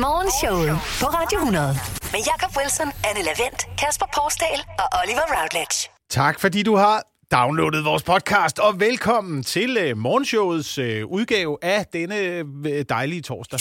Morgenshowet på Radio 100. Med Jakob Wilson, Anne Lavendt, Kasper Porsdal og Oliver Routledge. Tak fordi du har downloadet vores podcast, og velkommen til øh, morgenshowets øh, udgave af denne øh, dejlige torsdag.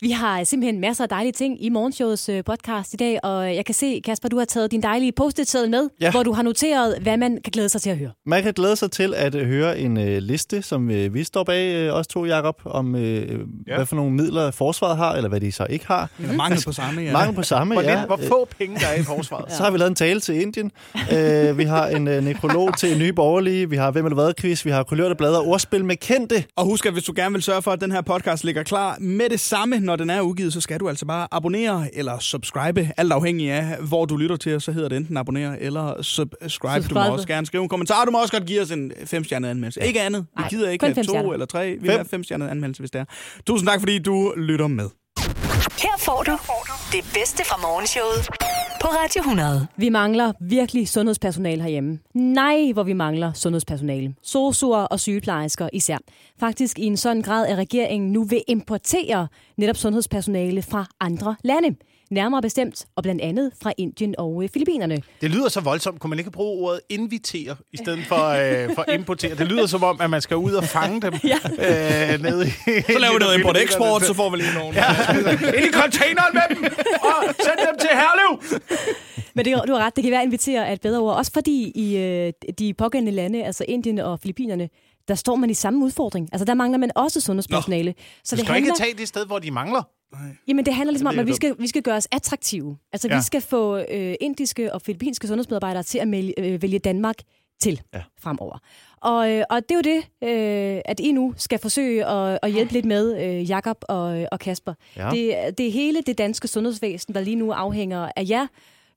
Vi har simpelthen masser af dejlige ting i morgenshowets øh, podcast i dag, og jeg kan se, Kasper, du har taget din dejlige post-it med, Ja. hvor du har noteret, hvad man kan glæde sig til at høre. Man kan glæde sig til at øh, høre en øh, liste, som øh, vi står bag, øh, os to, Jacob, om øh, Ja. ja. hvad for nogle midler forsvaret har, eller hvad de så ikke har. Eller mangel på samme, ja. Mange på samme, Hvor, ja. hvor få penge der er i forsvaret. Så har vi lavet en tale til Indien. øh, vi har en øh, nekrolog til Nye Borgerlige. Vi har Hvem eller hvad quiz. Vi har kulørte blade og ordspil med kendte. Og husk, at hvis du gerne vil sørge for, at den her podcast ligger klar med det samme, når den er udgivet, så skal du altså bare abonnere eller subscribe, alt afhængig af, hvor du lytter til, så hedder det enten abonnere eller subscribe. Du må Subscribe. også gerne skrive en kommentar. Du må også godt give os en femstjernet anmeldelse. Ikke andet. Vi Nej, gider ikke kun have fem to stjerner. eller tre. Vi vil Fem. have femstjernet anmeldelse, hvis det er. Tusind tak, fordi du lytter med. Her får du det bedste fra morgenshowet på Radio 100. Vi mangler virkelig sundhedspersonale herhjemme. Nej, hvor vi mangler sundhedspersonale. Sosuer og sygeplejersker især. Faktisk i en sådan grad, at regeringen nu vil importere netop sundhedspersonale fra andre lande. Nærmere bestemt, og blandt andet fra Indien og øh, Filippinerne. Det lyder så voldsomt. Kunne man ikke bruge ordet invitere i stedet for, øh, for importere? Det lyder som om, at man skal ud og fange dem Ja. øh, nede i... Så laver vi noget import-eksport, så får vi lige nogen. Ja. Ind i containeren med dem, og send dem til Herlev! Men det, du har ret, det kan være at invitere er et bedre ord. Også fordi i øh, de pågældende lande, altså Indien og Filippinerne, der står man i samme udfordring. Altså der mangler man også sundhedspersonale. Så Du skal ikke tage det sted, hvor de mangler. Jamen, det handler ligesom om, at vi skal, vi skal gøre os attraktive. Altså, ja. Vi skal få øh, indiske og filippinske sundhedsmedarbejdere til at mælge, øh, vælge Danmark til ja. Fremover. Og, øh, og det er jo det, øh, at I nu skal forsøge at, at hjælpe lidt med, øh, Jakob og, og Kasper. Ja. Det, det er hele det danske sundhedsvæsen, der lige nu afhænger af jer,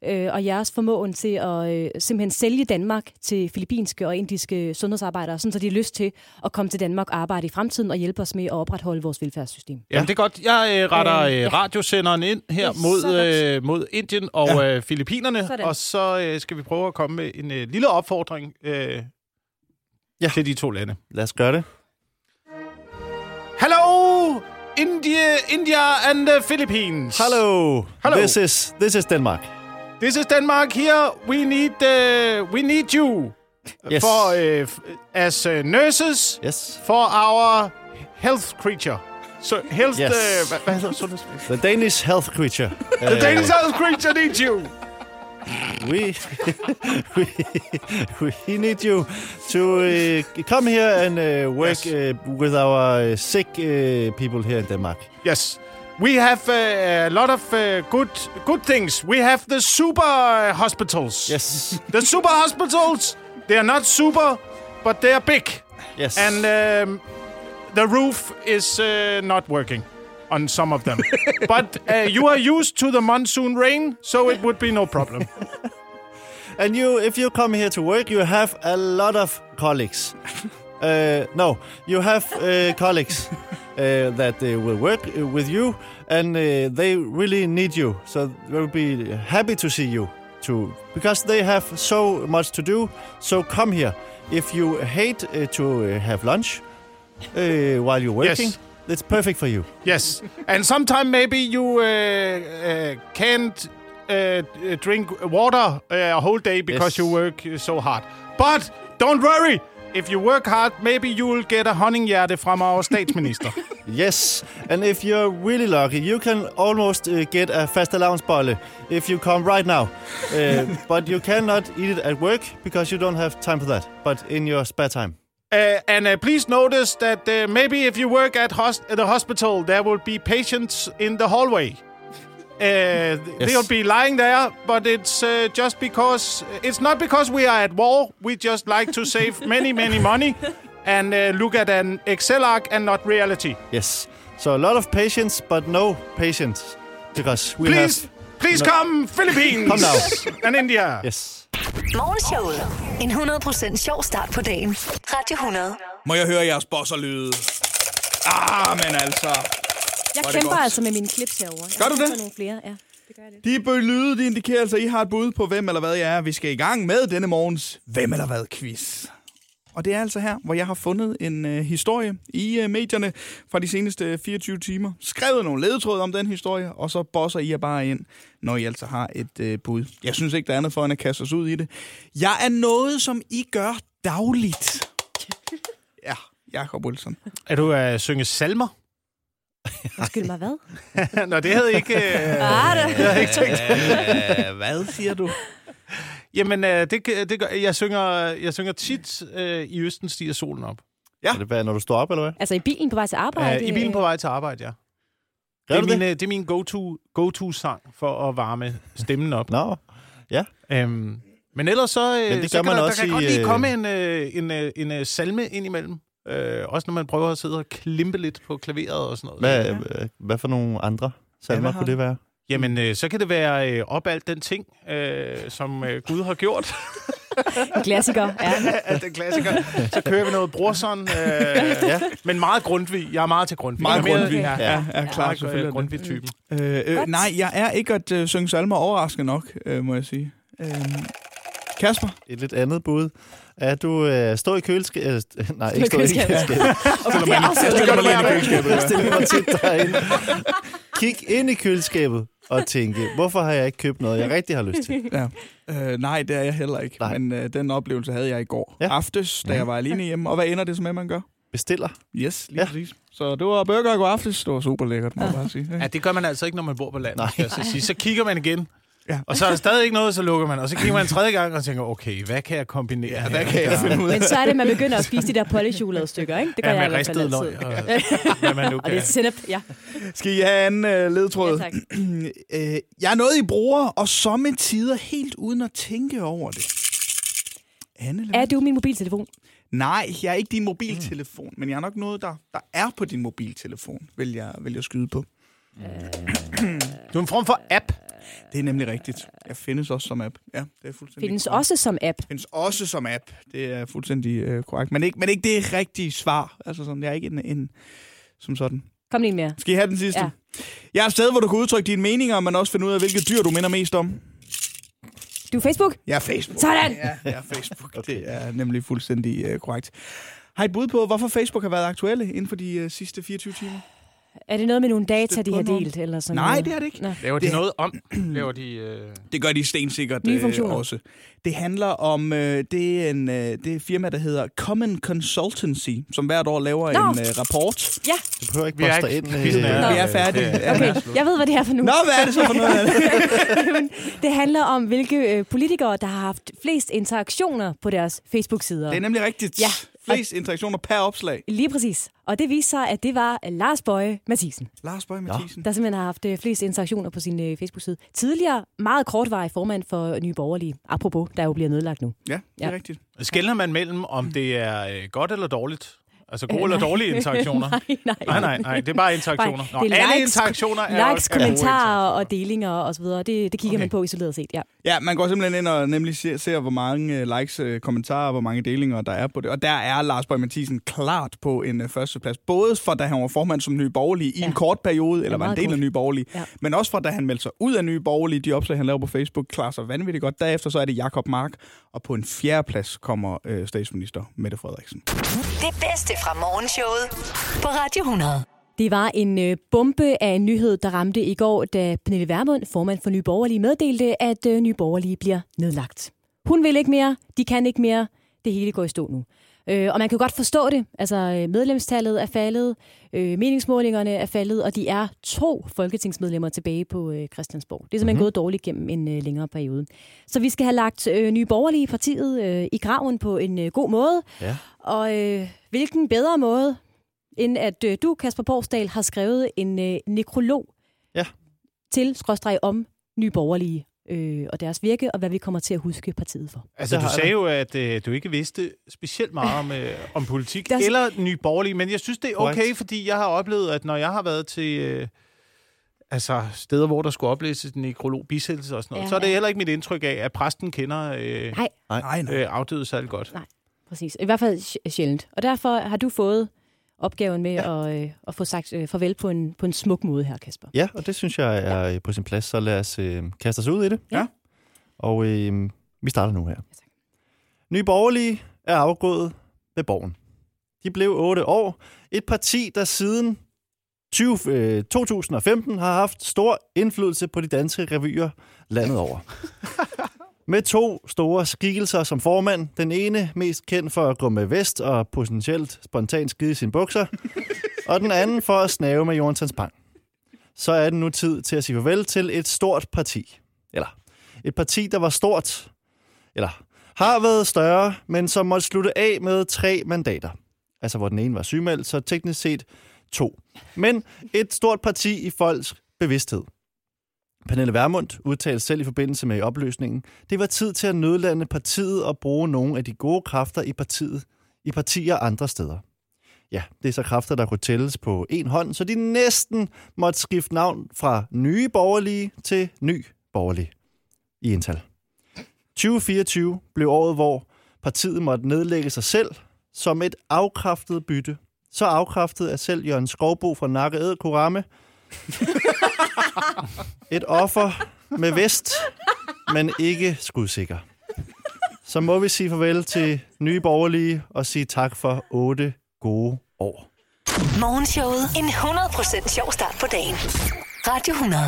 øh, og jeres formåen til at øh, simpelthen sælge Danmark til filippinske og indiske sundhedsarbejdere, sådan så de har lyst til at komme til Danmark og arbejde i fremtiden og hjælpe os med at opretholde vores velfærdssystem. Jamen, det er godt. Jeg øh, retter Øh, øh, ja. radiosenderen ind her mod, øh, mod Indien og ja. øh, Filippinerne, Sådan. og så øh, skal vi prøve at komme med en øh, lille opfordring øh, Ja. til de to lande. Lad os gøre det. Hello, India, India and the Philippines. Hello. Hello. This is, this is Denmark. This is Denmark here. We need uh, we need you Yes. for uh, as uh, nurses Yes. for our health creature. So health. Yes. Uh, hvad, hvad hedder sundhedsvæsen? The Danish health creature. The Danish health creature needs you. we, we, we need you to uh, come here and uh, work Yes. uh, with our uh, sick uh, people here in Denmark. Yes. We have uh, a lot of uh, good good things. We have the super hospitals. Yes. The super hospitals. They are not super, but they are big. Yes. And um, the roof is uh, not working on some of them. but uh, you are used to the monsoon rain, so it would be no problem. And you, if you come here to work, you have a lot of colleagues. Uh, no, you have uh, colleagues uh, that uh, will work uh, with you, and uh, they really need you. So they'll be happy to see you too, because they have so much to do. So come here. If you hate uh, to uh, have lunch uh, while you're working, Yes. it's perfect for you. yes. And sometime maybe you uh, uh, can't uh, drink water uh, a whole day because Yes. you work so hard. But don't worry. If you work hard, maybe you will get a honninghjerte from our statsminister. Yes, and if you're really lucky, you can almost uh, get a fastelavnsbolle if you come right now. Uh, but you cannot eat it at work because you don't have time for that. But in your spare time. Uh, and uh, please notice that uh, maybe if you work at hos- the hospital, there will be patients in the hallway. Uh, They'll be lying there, but it's uh, just because it's not because we are at war. We just like to save many, many money and uh, look at an Excel arc and not reality. Yes. So a lot of patience, but no patience because we Please, have. please come, Philippines Come now. and India. Yes. Morgenshowet. En 100% sjov start på dagen. Radio 100. Må jeg høre jeres bosserlyde? Ah, men altså. Jeg Var kæmper godt? altså med mine clips herovre. Jeg Gør du det? Nogle flere, ja. Det gør jeg lidt. De lyde, de indikerer altså, at I har et bud på, hvem eller hvad jeg er. Vi skal i gang med denne morgens Hvem eller hvad quiz. Og det er altså her, hvor jeg har fundet en øh, historie i øh, medierne fra de seneste 24 timer. Skrevet nogle ledetråde om den historie, og så bosser I jer bare ind, når I altså har et øh, bud. Jeg synes ikke, der er andet for end at kaste os ud i det. Jeg er noget, som I gør dagligt. Ja, Jacob Wilson. Er du at uh, synge salmer? Undskyld mig, hvad? Nå, det havde ikke... Uh, Ah, det- jeg havde ikke tænkt. Øh, hvad siger du? Jamen, uh, det, det gør, jeg, synger, jeg synger tit uh, I Østen stiger solen op. Er det hvad, når du står op, eller hvad? Altså i bilen på vej til arbejde? Uh, I bilen på vej til arbejde, ja. Det er, du min, det? uh, det er min go-to, go-to-sang for at varme stemmen op. Nå, Øhm, men ellers så, øh, Men det så man der, også der kan i, godt lige øh, komme en, øh, en, øh, en øh, salme ind imellem. Øh, også når man prøver at sidde og klimpe lidt på klaveret og sådan noget. hvad, hvad, hvad for nogle andre salmer ja, kunne det være? Jamen, øh, så kan det være øh, op alt den ting, øh, som øh, Gud har gjort. En klassiker, ja. Alt den klassiker. Så kører vi noget Brorson. Øh, ja. Men meget Grundtvig. Jeg er meget til Grundtvig. Meget Grundtvig. Ja, Ja, ja. ja, klar, Meget selvfølgelig. Grundtvig-typen. Øh, øh, nej, jeg er ikke at øh, synge salmer overraskende nok, øh, må jeg sige. Øh, Kasper? Et lidt andet bud. Er du øh, stå i køleskabet? Øh, nej, ikke i stå i køleskabet. er Jeg stiller mig lige ind i køleskabet. Jeg stiller mig tit derinde. Kig ind i køleskabet og tænke, hvorfor har jeg ikke købt noget, jeg rigtig har lyst til? Ja. Øh, nej, det er jeg heller ikke. Nej. Men øh, den oplevelse havde jeg i går ja. Aftes, da jeg var alene hjemme. Og hvad ender det så med, man gør? Bestiller. Yes, lige ja. Præcis. Så det var burger i går aftes. Det var super lækkert, må jeg bare sige. Ja, det gør man altså ikke, når man bor på landet. Nej. Så, sige. så kigger man igen. Ja. Og så er der stadig ikke noget, så lukker man. Og så kigger man en tredje gang og tænker, okay, hvad kan jeg kombinere? Ja, her? hvad kan jeg finde ud af? Men så er det, man begynder at spise de der polychokolade stykker, ikke? Det gør Ja, jeg i hvert fald løg. Og, hvad man nu Og kan. det er sennep, ja. Skal I have en øh, ledtråd? ja tak. øh, jeg er noget, I bruger, og somme tider helt uden at tænke over det. Anne, Er du min mobiltelefon? Nej, jeg er ikke din mobiltelefon, men jeg er nok noget, der, der er på din mobiltelefon, vil jeg, vil jeg skyde på. Du er en form for app. Det er nemlig rigtigt. Jeg findes også som app. Ja, det er fuldstændig Findes korrekt. også som app. findes også som app. Det er fuldstændig øh, korrekt. Men ikke, men ikke det rigtige svar. Altså sådan, jeg er ikke en, en som sådan. Kom lige mere. Skal I have den sidste? Ja. Jeg er et sted, hvor du kan udtrykke dine meninger, men også finde ud af, hvilket dyr du minder mest om. Du er Facebook? Jeg er Facebook. Sådan! Ja, jeg er Facebook. okay. Det er nemlig fuldstændig øh, korrekt. Har I et bud på, hvorfor Facebook har været aktuelle inden for de øh, sidste 24 timer? Er det noget med nogle data, de har nogen? delt? Eller sådan Nej, noget? det er det ikke. Nå. Laver de Det- noget om? Laver de... Øh... Det gør de stensikkert Nye øh, funktioner. også. Det handler om, øh, det, er en, øh, det er et firma, der hedder Common Consultancy, som hvert år laver Nå. en øh, rapport. Ja, Du behøver ikke Vi er poste ikke- ind. quizzen er- Vi er færdige. Ja. okay. Jeg ved, hvad det er for nu. Nå, hvad er det så for noget? Jamen, det handler om, hvilke øh, politikere, der har haft flest interaktioner på deres Facebook-sider. Det er nemlig rigtigt. Ja. Flest interaktioner per opslag. Lige præcis. Og det viste sig, at det var Lars Bøje Mathisen, Lars Bøge Mathisen. der simpelthen har haft øh, flest interaktioner på sin øh, Facebook-side. Tidligere meget kortvarig formand for Nye Borgerlige, apropos, der jo bliver nedlagt nu. Ja, det er Ja. rigtigt. Skældner man mellem, om det er øh, godt eller dårligt? Altså gode Øh, eller dårlige interaktioner? nej, nej. Nej, nej, nej. Det er bare interaktioner. Bare- det er alle likes, interaktioner er Likes, er gode kommentarer og delinger og så videre. Det, det kigger Okay. man på isoleret set, ja. Ja, man går simpelthen ind og nemlig ser, ser hvor mange uh, likes, uh, kommentarer, hvor mange delinger der er på det. Og der er Lars Bøge Mathisen klart på en uh, førsteplads. Både for da han var formand som Nye Borgerlige i Ja. en kort periode, eller var en del af. Nye Borgerlige. Ja. Men også for da han meldte sig ud af Nye Borgerlige, de opslag, han laver på Facebook, klarer sig vanvittigt godt. Derefter så er det Jakob Mark, og på en fjerde plads kommer uh, statsminister Mette Frederiksen. Det bedste fra morgenshowet på Radio 100. Det var en øh, bombe af en nyhed, der ramte i går, da Pernille Vermund, formand for Nye Borgerlige, meddelte, at øh, Nye Borgerlige bliver nedlagt. Hun vil ikke mere, de kan ikke mere, det hele går i stå nu. Øh, og man kan godt forstå det. Altså, øh, medlemstallet er faldet, øh, meningsmålingerne er faldet, og de er to folketingsmedlemmer tilbage på øh, Christiansborg. Det er simpelthen mm-hmm. gået dårligt gennem en øh, længere periode. Så vi skal have lagt øh, Nye Borgerlige partiet øh, i graven på en øh, god måde. Ja. Og øh, hvilken bedre måde, end at øh, du, Kasper Porsdal, har skrevet en øh, nekrolog Ja. til skråstreg om Nye Borgerlige øh, og deres virke, og hvad vi kommer til at huske partiet for. Altså, du sagde jo, at øh, du ikke vidste specielt meget om, øh, om politik Der er- eller nye borgerlige, men jeg synes, det er okay, fordi jeg har oplevet, at når jeg har været til øh, altså, steder, hvor der skulle oplæses en nekrolog, bisættelse og sådan noget, Ja, så er det ja. heller ikke mit indtryk af, at præsten kender øh, Nej, Nej, nej. øh, afdøde særlig godt. præcis. I hvert fald sj- sjældent. Og derfor har du fået opgaven med ja. at, øh, at få sagt øh, farvel på en, på en smuk måde her, Kasper. Ja, og det synes jeg er ja. på sin plads, så lad os øh, kaste os ud i det. Ja. Og øh, vi starter nu her. Nye Borgerlige er afgået ved borgen. De blev otte år. Et parti, der siden 20, øh, 2015 har haft stor indflydelse på de danske revyer landet over. Med to store skikkelser som formand. Den ene mest kendt for at gå med vest og potentielt spontant skide i sine bukser. Og den anden for at snave med Jonsens Bang. Så er det nu tid til at sige farvel til et stort parti. Eller et parti, der var stort. Eller har været større, men som måtte slutte af med tre mandater. Altså hvor den ene var sygemeldt, så teknisk set to. Men et stort parti i folks bevidsthed. Pernille Vermund udtalte selv i forbindelse med opløsningen, det var tid til at nødlande partiet og bruge nogle af de gode kræfter i partiet, i partier andre steder. Ja, det er så kræfter, der kunne tælles på en hånd, så de næsten måtte skifte navn fra nye borgerlige til ny borgerlig i ental. 2024 blev året, hvor partiet måtte nedlægge sig selv som et afkræftet bytte. Så afkræftet at selv Jørgen Skovbo fra Nakke Ed Kurame et offer med vest, men ikke skudsikker. Så må vi sige farvel til nye borgerlige og sige tak for otte gode år. Morgenshowet. En 100% sjov start på dagen. Radio 100.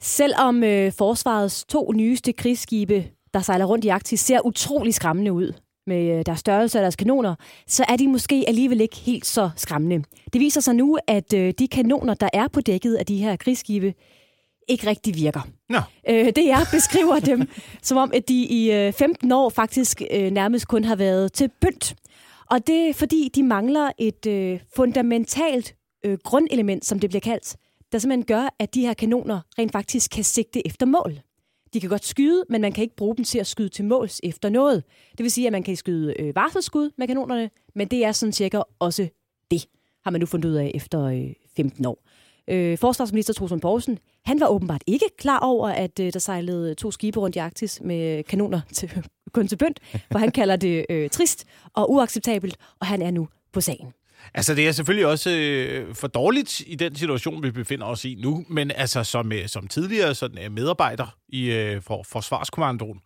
Selvom øh, forsvarets to nyeste krigsskibe, der sejler rundt i Arktis, ser utrolig skræmmende ud med øh, deres størrelse og deres kanoner, så er de måske alligevel ikke helt så skræmmende. Det viser sig nu, at øh, de kanoner, der er på dækket af de her krigsskibe, ikke rigtig virker. Nå. Øh, det er beskriver dem, som om at de i øh, 15 år faktisk øh, nærmest kun har været til pynt. Og det er fordi, de mangler et øh, fundamentalt øh, grundelement, som det bliver kaldt, der simpelthen gør, at de her kanoner rent faktisk kan sigte efter mål. De kan godt skyde, men man kan ikke bruge dem til at skyde til måls efter noget. Det vil sige, at man kan skyde øh, varselsskud med kanonerne, men det er sådan cirka også det, har man nu fundet ud af efter øh, 15 år. Øh, forsvarsminister Troels Lund Poulsen, han var åbenbart ikke klar over, at øh, der sejlede øh, to skibe rundt i Arktis med kanoner til, kun til bønd, for han kalder det øh, trist og uacceptabelt, og han er nu på sagen. Altså, det er selvfølgelig også øh, for dårligt i den situation, vi befinder os i nu, men altså som, øh, som tidligere sådan, øh, medarbejder i øh, for, Forsvarskommandoen,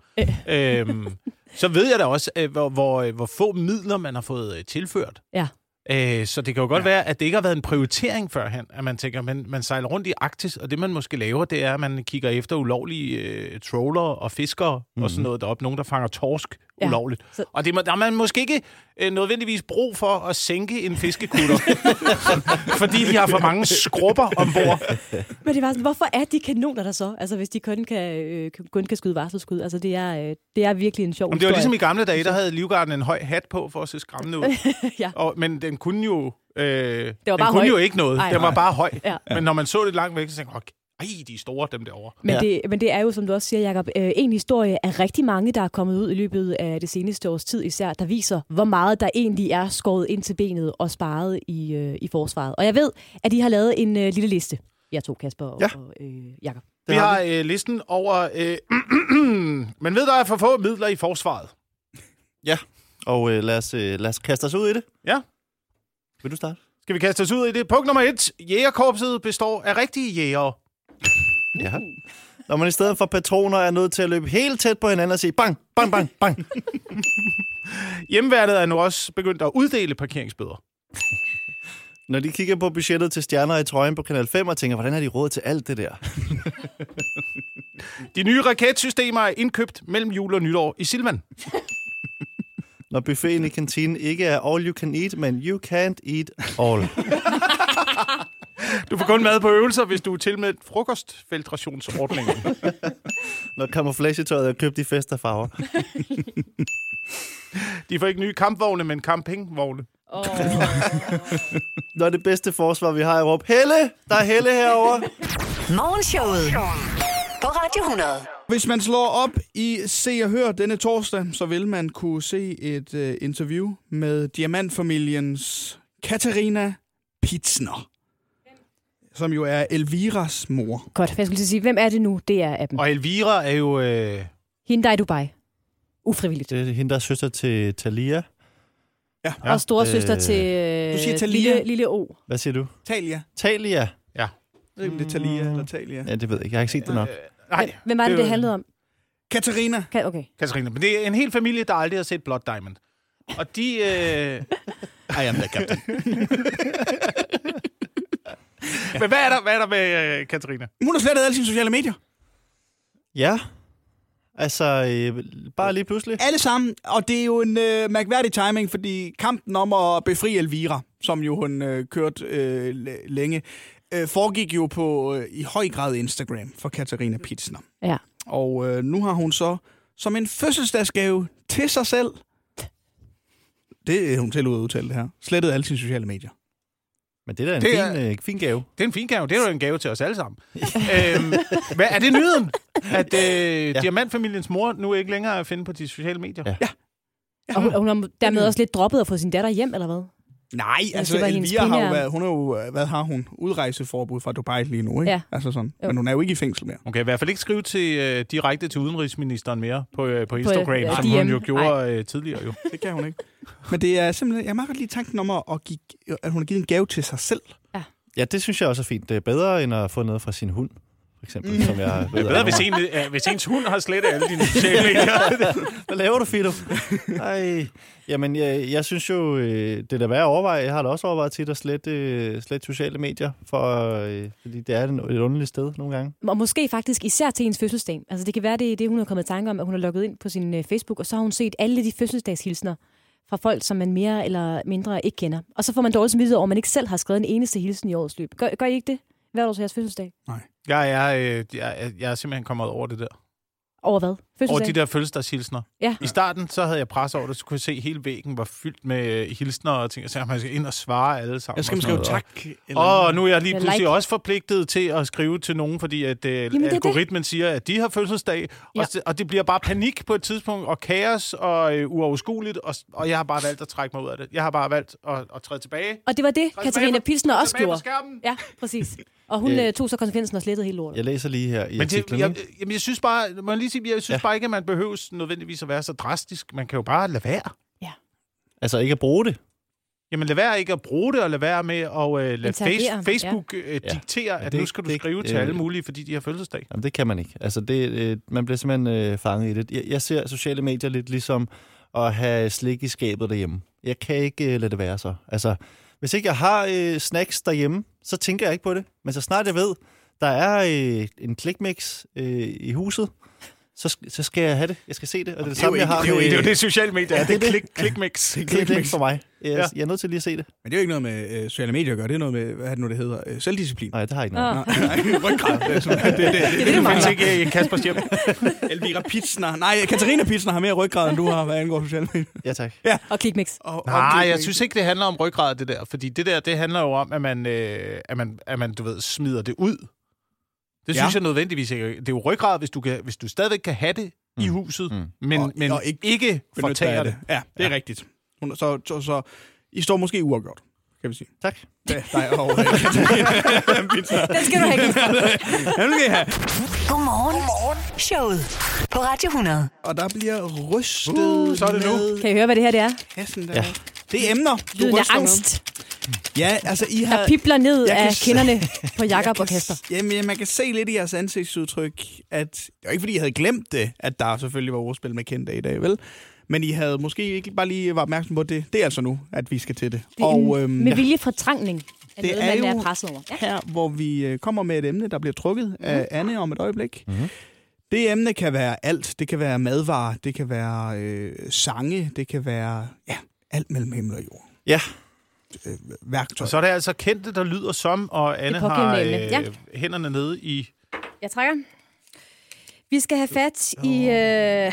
øh. så ved jeg da også, øh, hvor, hvor, hvor få midler man har fået øh, tilført. Ja. Øh, så det kan jo godt ja. være, at det ikke har været en prioritering førhen, at man tænker, man, man sejler rundt i Arktis, og det man måske laver, det er, at man kigger efter ulovlige øh, troller og fiskere mm-hmm. og sådan noget deroppe. Nogen, der fanger torsk Ja. ulovligt. Så- Og det, der har man måske ikke øh, nødvendigvis brug for at sænke en fiskekutter, fordi de har for mange skrubber ombord. Men det var sådan, hvorfor er de kanoner der så? Altså, hvis de kun kan, øh, kun kan skyde varselskud. Altså, det er, øh, det er virkelig en sjov Jamen, det var ligesom i gamle dage, der havde Livgarden en høj hat på for at se skræmmende ud. Ja. Og, men den kunne jo, øh, var den bare kunne høj. jo ikke noget. Ej. den var bare høj. Ja. Men når man så det langt væk, så tænkte jeg, "Okay, ej, de er store, dem derovre. Men, Ja. det, men det er jo, som du også siger, Jacob, øh, en historie af rigtig mange, der er kommet ud i løbet af det seneste års tid især, der viser, hvor meget der egentlig er skåret ind til benet og sparet i, øh, i forsvaret. Og jeg ved, at de har lavet en øh, lille liste. Jeg to Kasper og, Ja. og øh, Jacob. Vi har øh, listen over... Øh, men ved, der er for få midler i forsvaret. Ja, og øh, lad, os, øh, lad os kaste os ud i det. Ja. Vil du starte? Skal vi kaste os ud i det? Punkt nummer et. Jægerkorpset består af rigtige jægere. Ja. Når man i stedet for patroner er nødt til at løbe helt tæt på hinanden og sige bang, bang, bang, bang. Hjemmeværnet er nu også begyndt at uddele parkeringsbøder. Når de kigger på budgettet til stjerner i trøjen på Kanal 5 og tænker, hvordan har de råd til alt det der? De nye raketsystemer er indkøbt mellem jul og nytår i Silvan. Når buffeten i kantinen ikke er all you can eat, men you can't eat all. Du får kun mad på øvelser, hvis du er tilmeldt frokostfiltrationsordningen. Når camouflagetøjet er købt i festerfarver. De får ikke nye kampvogne, men campingvogne. Oh. Når det bedste forsvar, vi har i Råb. Helle! Der er Helle herovre. Morgenshowet. På Radio 100. Hvis man slår op i Se og Hør denne torsdag, så vil man kunne se et uh, interview med diamantfamiliens Katarina Pitsner, som jo er Elviras mor. Godt, for jeg skulle til at sige, hvem er det nu? Det er af dem. Og Elvira er jo... Øh, Hende, der er i Dubai. Ufrivilligt. Det er hende, der er søster til Talia. Ja. Og storesøster Øh, til øh, Du siger Thalia. lille, lille O. Hvad siger du? Talia. Talia? Jeg ved ikke, det er Talia eller Talia. Ja, det ved jeg ikke. Jeg har ikke set det nok. nej, Hvem var det, det det, handlede om? Katarina. Kan, okay. Katarina. Men det er en hel familie, der aldrig har set Blood Diamond. Og de... Øh... I am the captain. Men hvad er der, hvad er der med øh, Katarina? Hun har slettet alle sine sociale medier. Ja. Altså, øh, bare lige pludselig. Alle sammen. Og det er jo en øh, mærkværdig timing, fordi kampen om at befri Elvira, som jo hun øh, kørt øh, længe, øh, foregik jo på øh, i høj grad Instagram for Katarina Pitsner. Ja. Og øh, nu har hun så som en fødselsdagsgave til sig selv, det er hun selv ude at udtale det her, slettet alle sine sociale medier. Men det er da en Det fin, er- øh, fin gave. Det er en fin gave. Det er jo en gave til os alle sammen. øhm, hvad, er det nyheden? At øh, ja. Diamantfamiliens mor nu ikke længere er at finde på de sociale medier? Ja. Ja, Og hun, og hun har dermed også lidt droppet at få sin datter hjem, eller hvad? Nej, altså var hendes Elvira har jo været, hun er jo, øh, hvad har hun? Udrejseforbud fra Dubai lige nu, ikke? Ja. Altså sådan. Jo. Men hun er jo ikke i fængsel mere. Hun kan i hvert fald ikke skrive til, øh, direkte til udenrigsministeren mere på, øh, på Instagram, øh, som DM. hun jo gjorde øh, tidligere. Jo. Det kan hun ikke. Men det er simpelthen, jeg meget godt lide tanken om, at, at, give, at hun har givet en gave til sig selv. Ja, det synes jeg også er fint. Det er bedre, end at få noget fra sin hund, eksempel, som jeg ved. Det er bedre, hvis, en, øh, hvis ens hund har slettet alle dine sociale medier. Hvad laver du, Fido? Ej. Jamen, jeg, jeg synes jo, øh, det er da værd at overveje. Jeg har da også overvejet tit at slette, øh, slette sociale medier, for, øh, fordi det er et, et underligt sted nogle gange. Og måske faktisk især til hendes fødselsdag. Altså det kan være, det er det, hun har kommet i tanke om, at hun har logget ind på sin øh, Facebook, og så har hun set alle de fødselsdagshilsner fra folk, som man mere eller mindre ikke kender. Og så får man dårligt samvittighed over, at man ikke selv har skrevet en eneste hilsen i årets løb. Gør, gør I ikke det? Hvert år til jeres fødselsdag? Jeg er, øh, jeg, jeg er simpelthen kommet over det der. Over hvad? Over Fødselsdag? de der fødselsdagshilsner. Ja. I starten, så havde jeg pres over det, så kunne jeg se, at hele væggen var fyldt med øh, hilsner og ting. Så man skal ind og svare alle sammen. Jeg skal og skrive tak. Eller... Og nu er jeg lige pludselig like. også forpligtet til at skrive til nogen, fordi at øh, det. algoritmen siger, at de har fødselsdag, Ja. og, og det bliver bare panik på et tidspunkt, og kaos og øh, uoverskueligt, og, og jeg har bare valgt at trække mig ud af det. Jeg har bare valgt at, at træde tilbage. Og det var det, Katarina Pilsner også gjorde. Ja, præcis. Og hun Ja. øh, tog så konsekvensen og slettede hele lortet. Jeg læser lige her i Men det, artiklen. jeg, ikke? jamen, jeg synes bare, må jeg lige sige, jeg synes Ja. Ja. bare ikke, at man behøves nødvendigvis at være så drastisk. Man kan jo bare lade være. Altså ikke at bruge det. Jamen lad være ikke at bruge det, og lad være med at øh, lade face, Facebook øh, Ja. diktere, at det- nu skal du det- skrive til øh, alle mulige, fordi de har fødselsdag. Jamen, det kan man ikke. Altså, det, øh, man bliver simpelthen øh, fanget i det. Jeg, jeg ser sociale medier lidt ligesom at have slik i skabet derhjemme. Jeg kan ikke øh, lade det være så. Altså, hvis ikke jeg har øh, snacks derhjemme, så tænker jeg ikke på det. Men så snart jeg ved, der er øh, en klikmix øh, i huset, så, så skal jeg have det. Jeg skal se det, og det er det, Det samme, jeg har det er jo med... Det er det, sociale medier er. Det er det. klik, klikmix. det, er det for mig. Jeg, Ja. jeg er nødt til lige at se det. Men det er jo ikke noget med øh, sociale medier at gøre. Det er noget med, hvad er det nu, det hedder? Øh, selvdisciplin. Nej, det har jeg ikke noget. Ah. Nej, ryggrad. Det er sådan- det, det, det, det, det, Det findes ikke i Kaspers hjem. Elvira Pitsner. Nej, Katarina Pitsner har mere ryggrad, end du har, hvad angår sociale medier. Ja, tak. Og klikmix. Og, Nej, jeg synes ikke, det handler om ryggrad, det der. Fordi det der, det handler jo om, at man, øh, at man, at man du ved, smider det ud. Det Ja. synes jeg nødvendigvis ikke. Det er jo ryggrad, hvis du, kan, hvis du stadigvæk kan have det mm. i huset, mm. men, Og- men og ikke ikke, af det. Ja, det er ja. rigtigt. Så, så, så I står måske uafgjort, kan vi sige. Tak. Ja, dig og øh. Den skal du have. Kasper. Skal. Godmorgen. Godmorgen. Showet på Radio 100. Og der bliver rystet Uh, så er det nu. med Kan I høre, hvad det her det er? kassen der. Ja. Det er emner, du Lyden af ryster med. Ja, altså I har... der pipler ned Jeg kan af se- kinderne på Jakob og Kasper. Jamen, ja, man kan se lidt i jeres ansigtsudtryk, at... Det var ikke, fordi jeg havde glemt det, at der selvfølgelig var ordspil med kendte i dag, vel? Men I havde måske ikke bare lige var opmærksom på, det, det er altså nu, at vi skal til det. Det er og en, øhm, med vilje fortrængning af Det noget, er man er presset over. Ja. her, hvor vi øh, kommer med et emne, der bliver trukket af Anne om et øjeblik. Mhm. Det emne kan være alt. Det kan være madvarer, det kan være øh, sange, det kan være ja, alt mellem himmel og jord. Ja. Øh, værktøj. Og så er det altså kendte, der lyder som, og Anne har øh, emne, hænderne nede i... Jeg trækker. Vi skal have fat i øh,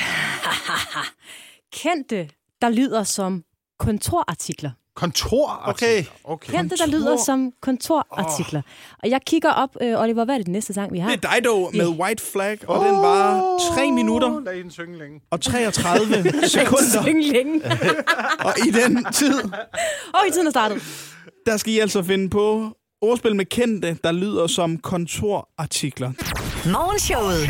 kendte, der lyder som kontorartikler. Kontorartikler. Okay. okay. Kendte, der lyder som kontorartikler. Og jeg kigger op, øh, Oliver, hvad er det næste sang, vi har? Det er Dido med White Flag, og den var 3 minutter Lad synge længe. og 33 sekunder. Syng længe. Og i den tid, Og i tiden er startet. der skal I altså finde på ordspil med kendte, der lyder som kontorartikler. Morgenshowet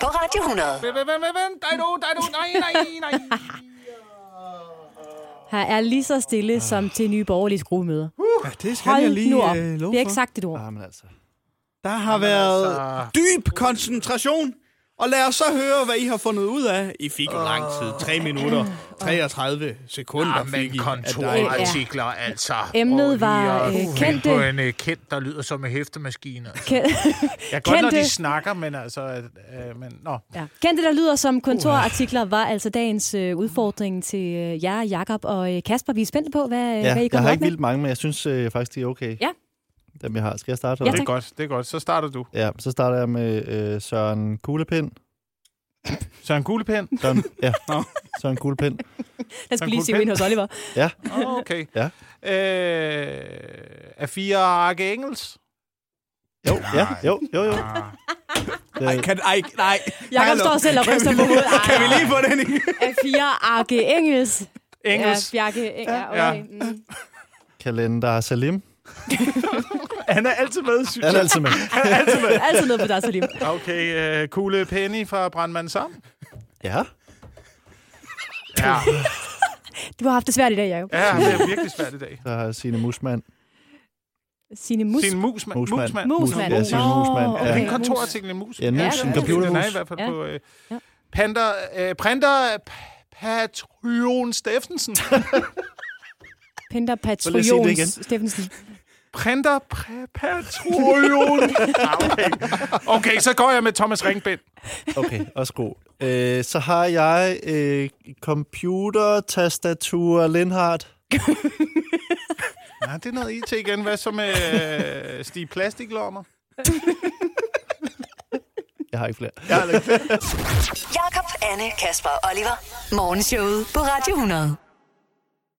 på Radio 100. Vent, vent, vent, vent. Dido, Dido, nej, nej, nej. Her er lige så stille som til nye borgerlige skruemøder. Ja, det skal Hold jeg lige nu op. øh, love Vi har ikke sagt et ord. Ah, men altså. Der har været altså. dyb koncentration Og lad os så høre, hvad I har fundet ud af. I fik jo lang tid. 3 minutter. 33 sekunder Ah, fik I. kontorartikler, altså. Emnet Og var, øh, kendte- på en uh, kendt, der lyder som en hæftemaskine. Altså. Ken- Jeg kan godt, når de kendte- snakker, men altså... Uh, men, nå. Ja. Kendte, der lyder som kontorartikler, var altså dagens øh, udfordring til øh, jer, Jakob og øh, Kasper. Vi er spændte på, hvad, Ja, hvad I jeg kommer har op ikke med. vildt mange, men jeg synes øh, faktisk, de er okay. Ja. Dem, jeg har. Skal jeg starte? Ja, Det er godt, det er godt. Så starter du. Ja, så starter jeg med øh, Søren Kuglepind. Søren Kuglepind. Søren, ja, Søren Kuglepind. Jeg skulle lige se ind hos Oliver. Ja, Oh, okay. Ja. Øh, er fire Arke Engels? jo, ja, jo, jo, jo. Ah. Ej, kan, ej, nej. Jakob står selv og ryster på hovedet. Kan vi lige få den igen? A4 Arke Engels. Engels. Ja, Bjarke ja, okay. Mm. Kalender Salim. Han er altid med, synes Han er altid med. Han er altid med. Altid noget på dig, Salim. Okay, uh, Kugle Penny fra Brandmand Sam. Ja. Ja, Du har haft det svært i dag, Jacob. ja det er virkelig svært i dag. Så har Signe Musmand. Signe Mus. Sin musmand. Musmand. musmand. Musmand. Ja, Signe Musmand. okay. Ja, Ja. en kontorartikel i mus. Ja, en mus, en Den computermus. er i hvert fald Ja. på... Øh, Ja. Printer, øh, printer Patrion Steffensen. Igen. Patrions Steffensen. Printer P- Patrion. Ah, okay. okay, så går jeg med Thomas Ringbind. Okay, også god. Øh, så har jeg øh, computer, tastatur, Lindhardt. Ja, det er noget IT igen. Hvad så med øh, Stig Plastiklommer? Jeg har ikke flere. Jakob, Anne, Kasper og Oliver. Morgenshowet på Radio 100.